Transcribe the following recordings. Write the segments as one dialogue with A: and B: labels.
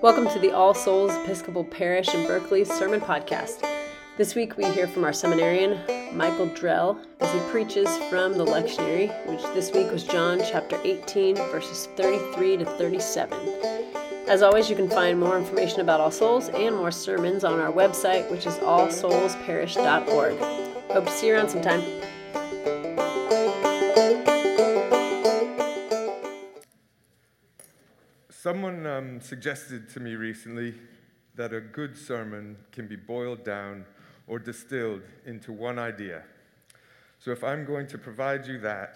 A: Welcome to the All Souls Episcopal Parish in Berkeley Sermon Podcast. This week we hear from our seminarian, Michael Drell, as he preaches from the lectionary, which this week was John chapter 18, verses 33 to 37. As always, you can find more information about All Souls and more sermons on our website, which is allsoulsparish.org. Hope to see you around sometime.
B: Someone um, suggested to me recently that a good sermon can be boiled down or distilled into one idea. So if I'm going to provide you that,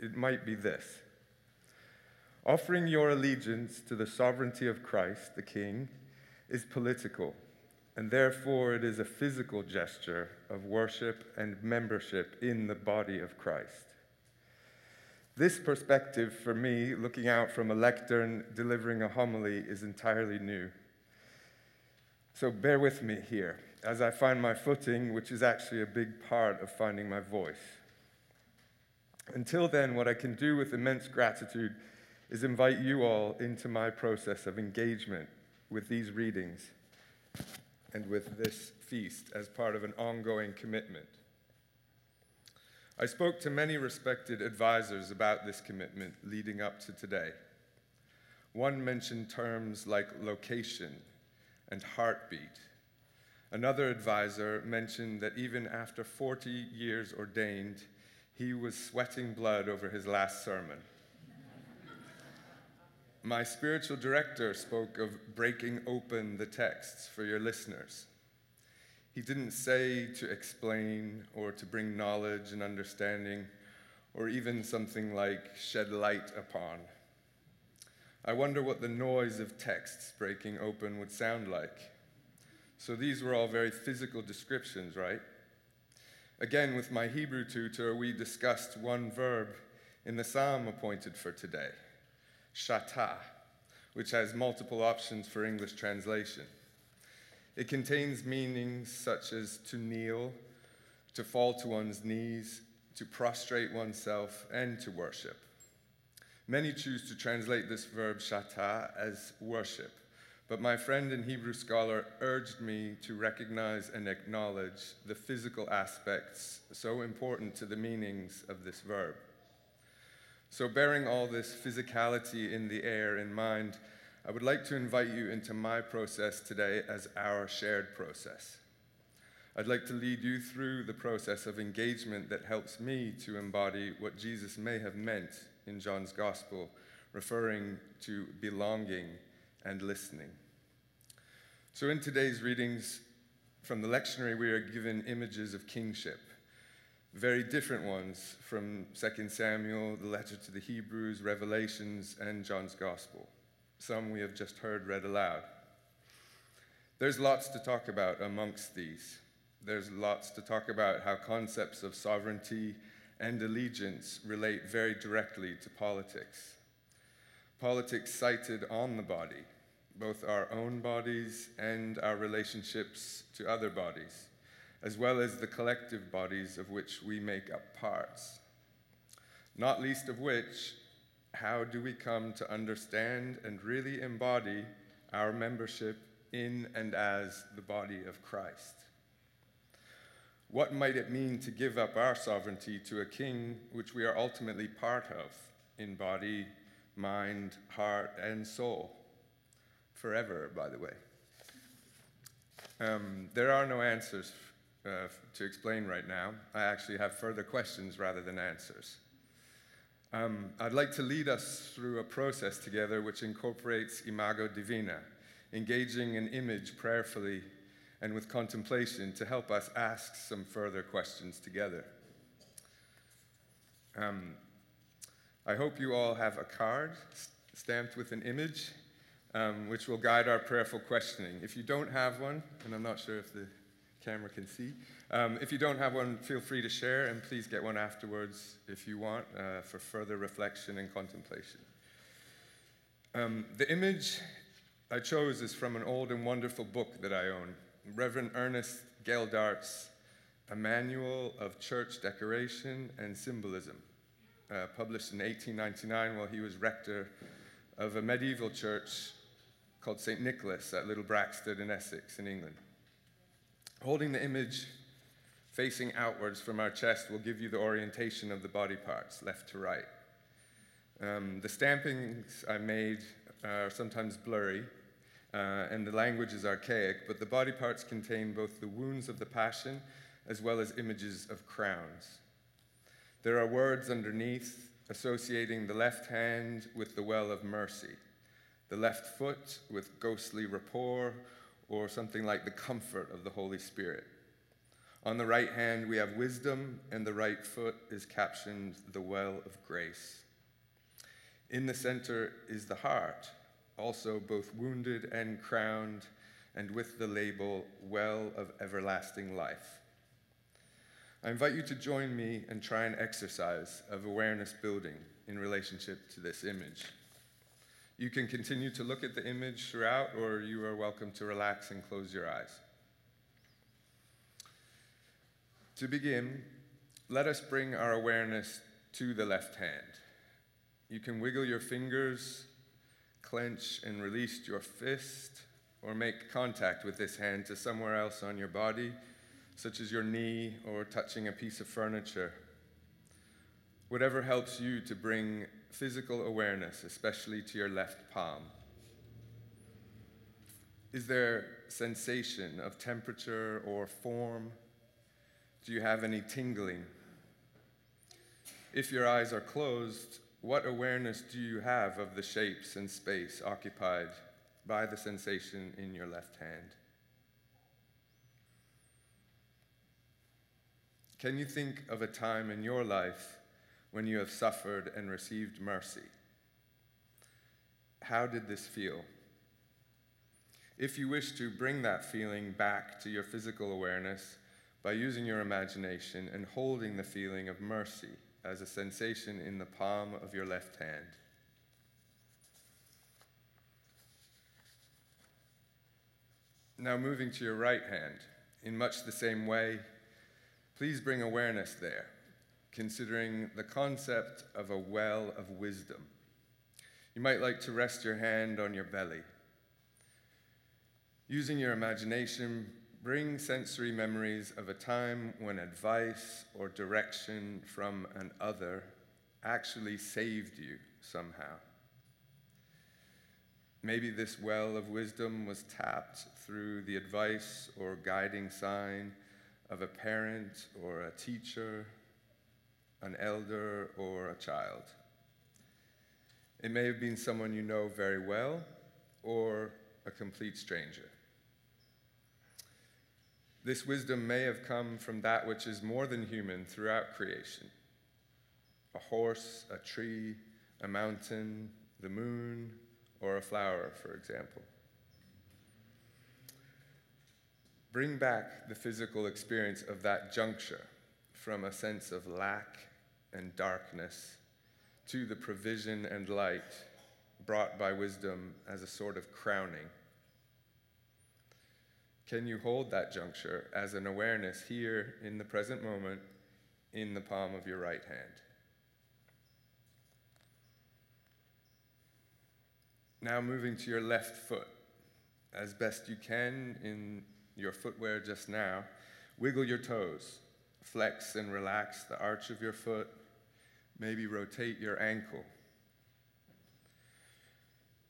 B: it might be this Offering your allegiance to the sovereignty of Christ, the King, is political, and therefore it is a physical gesture of worship and membership in the body of Christ. This perspective for me, looking out from a lectern delivering a homily, is entirely new. So bear with me here as I find my footing, which is actually a big part of finding my voice. Until then, what I can do with immense gratitude is invite you all into my process of engagement with these readings and with this feast as part of an ongoing commitment. I spoke to many respected advisors about this commitment leading up to today. One mentioned terms like location and heartbeat. Another advisor mentioned that even after 40 years ordained, he was sweating blood over his last sermon. My spiritual director spoke of breaking open the texts for your listeners. He didn't say to explain or to bring knowledge and understanding or even something like shed light upon. I wonder what the noise of texts breaking open would sound like. So these were all very physical descriptions, right? Again, with my Hebrew tutor, we discussed one verb in the psalm appointed for today, shata, which has multiple options for English translation. It contains meanings such as to kneel, to fall to one's knees, to prostrate oneself, and to worship. Many choose to translate this verb shata as worship, but my friend and Hebrew scholar urged me to recognize and acknowledge the physical aspects so important to the meanings of this verb. So, bearing all this physicality in the air in mind, I would like to invite you into my process today as our shared process. I'd like to lead you through the process of engagement that helps me to embody what Jesus may have meant in John's Gospel, referring to belonging and listening. So, in today's readings from the lectionary, we are given images of kingship, very different ones from 2 Samuel, the letter to the Hebrews, Revelations, and John's Gospel. Some we have just heard read aloud. There's lots to talk about amongst these. There's lots to talk about how concepts of sovereignty and allegiance relate very directly to politics. Politics sited on the body, both our own bodies and our relationships to other bodies, as well as the collective bodies of which we make up parts. Not least of which how do we come to understand and really embody our membership in and as the body of Christ? What might it mean to give up our sovereignty to a king which we are ultimately part of in body, mind, heart, and soul? Forever, by the way. Um, there are no answers uh, to explain right now. I actually have further questions rather than answers. Um, I'd like to lead us through a process together which incorporates Imago Divina, engaging an image prayerfully and with contemplation to help us ask some further questions together. Um, I hope you all have a card stamped with an image um, which will guide our prayerful questioning. If you don't have one, and I'm not sure if the camera can see, um, if you don't have one, feel free to share, and please get one afterwards if you want uh, for further reflection and contemplation. Um, the image I chose is from an old and wonderful book that I own, Reverend Ernest Geldart's A Manual of Church Decoration and Symbolism, uh, published in 1899 while he was rector of a medieval church called St. Nicholas at Little Braxted in Essex in England. Holding the image facing outwards from our chest will give you the orientation of the body parts, left to right. Um, the stampings I made are sometimes blurry, uh, and the language is archaic, but the body parts contain both the wounds of the Passion as well as images of crowns. There are words underneath associating the left hand with the well of mercy, the left foot with ghostly rapport, or something like the comfort of the Holy Spirit. On the right hand, we have wisdom, and the right foot is captioned the well of grace. In the center is the heart, also both wounded and crowned, and with the label well of everlasting life. I invite you to join me and try an exercise of awareness building in relationship to this image. You can continue to look at the image throughout, or you are welcome to relax and close your eyes. To begin, let us bring our awareness to the left hand. You can wiggle your fingers, clench and release your fist, or make contact with this hand to somewhere else on your body such as your knee or touching a piece of furniture. Whatever helps you to bring physical awareness, especially to your left palm. Is there sensation of temperature or form? Do you have any tingling? If your eyes are closed, what awareness do you have of the shapes and space occupied by the sensation in your left hand? Can you think of a time in your life when you have suffered and received mercy? How did this feel? If you wish to bring that feeling back to your physical awareness by using your imagination and holding the feeling of mercy as a sensation in the palm of your left hand. Now, moving to your right hand, in much the same way, Please bring awareness there, considering the concept of a well of wisdom. You might like to rest your hand on your belly. Using your imagination, bring sensory memories of a time when advice or direction from an other actually saved you somehow. Maybe this well of wisdom was tapped through the advice or guiding sign of a parent or a teacher, an elder or a child. It may have been someone you know very well or a complete stranger. This wisdom may have come from that which is more than human throughout creation a horse, a tree, a mountain, the moon, or a flower, for example. Bring back the physical experience of that juncture from a sense of lack and darkness to the provision and light brought by wisdom as a sort of crowning. Can you hold that juncture as an awareness here in the present moment in the palm of your right hand? Now, moving to your left foot as best you can in your footwear just now, wiggle your toes, flex and relax the arch of your foot, maybe rotate your ankle.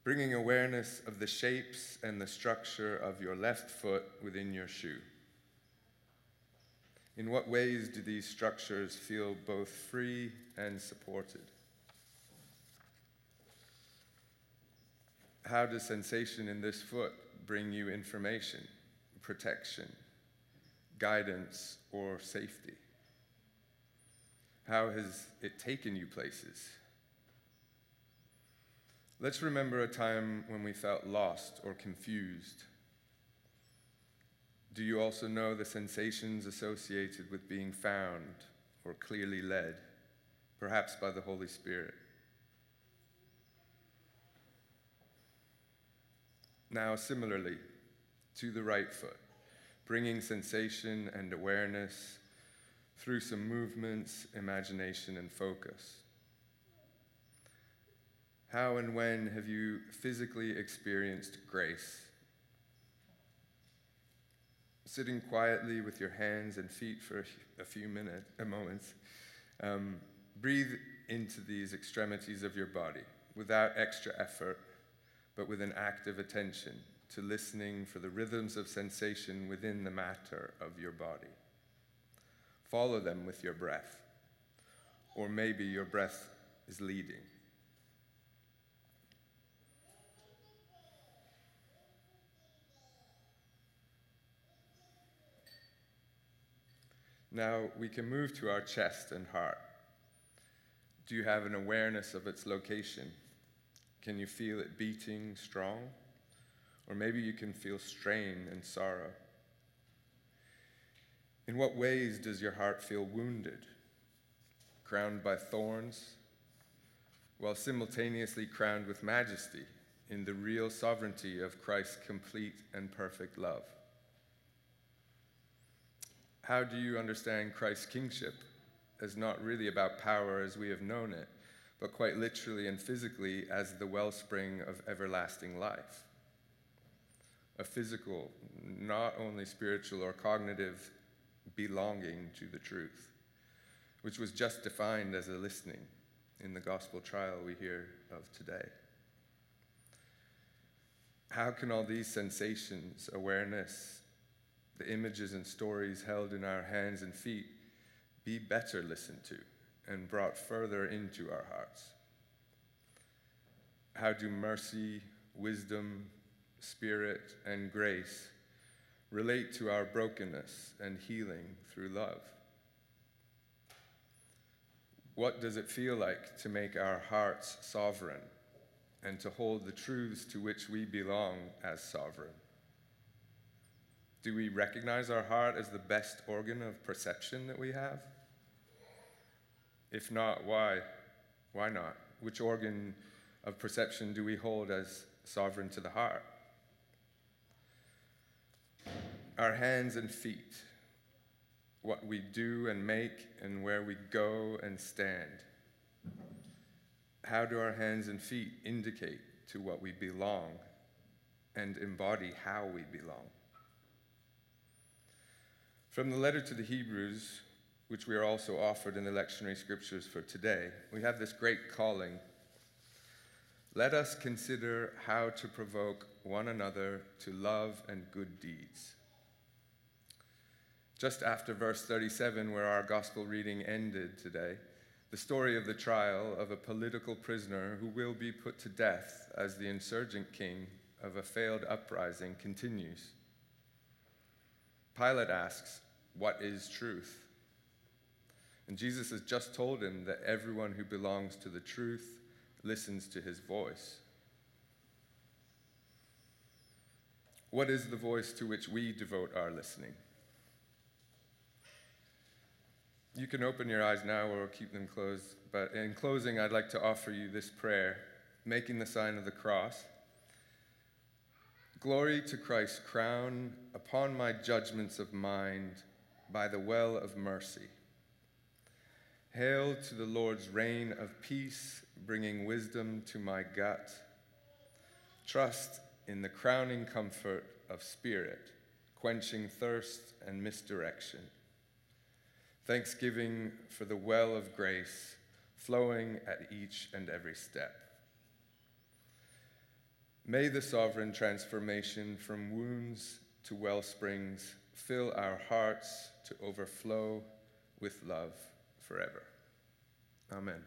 B: Bringing awareness of the shapes and the structure of your left foot within your shoe. In what ways do these structures feel both free and supported? How does sensation in this foot bring you information? protection, guidance, or safety? How has it taken you places? Let's remember a time when we felt lost or confused. Do you also know the sensations associated with being found or clearly led, perhaps by the Holy Spirit? Now, similarly, to the right foot, bringing sensation and awareness through some movements, imagination, and focus. How and when have you physically experienced grace? Sitting quietly with your hands and feet for a few minutes, a moments, um, breathe into these extremities of your body without extra effort, but with an active attention to listening for the rhythms of sensation within the matter of your body. Follow them with your breath, or maybe your breath is leading. Now we can move to our chest and heart. Do you have an awareness of its location? Can you feel it beating strong? Or maybe you can feel strain and sorrow. In what ways does your heart feel wounded, crowned by thorns, while simultaneously crowned with majesty in the real sovereignty of Christ's complete and perfect love? How do you understand Christ's kingship as not really about power as we have known it, but quite literally and physically as the wellspring of everlasting life? A physical, not only spiritual or cognitive belonging to the truth, which was just defined as a listening in the gospel trial we hear of today. How can all these sensations, awareness, the images and stories held in our hands and feet be better listened to and brought further into our hearts? How do mercy, wisdom, spirit, and grace relate to our brokenness and healing through love? What does it feel like to make our hearts sovereign and to hold the truths to which we belong as sovereign? Do we recognize our heart as the best organ of perception that we have? If not, why? Why not? Which organ of perception do we hold as sovereign to the heart? Our hands and feet, what we do and make, and where we go and stand. How do our hands and feet indicate to what we belong and embody how we belong? From the letter to the Hebrews, which we are also offered in the lectionary scriptures for today, we have this great calling. Let us consider how to provoke one another to love and good deeds. Just after verse 37, where our gospel reading ended today, the story of the trial of a political prisoner who will be put to death as the insurgent king of a failed uprising continues. Pilate asks, what is truth? And Jesus has just told him that everyone who belongs to the truth listens to his voice. What is the voice to which we devote our listening? You can open your eyes now or keep them closed, but in closing, I'd like to offer you this prayer, making the sign of the cross. Glory to Christ's crown upon my judgments of mind by the well of mercy. Hail to the Lord's reign of peace, bringing wisdom to my gut. Trust in the crowning comfort of spirit, quenching thirst and misdirection thanksgiving for the well of grace flowing at each and every step. May the sovereign transformation from wounds to well springs fill our hearts to overflow with love forever. Amen.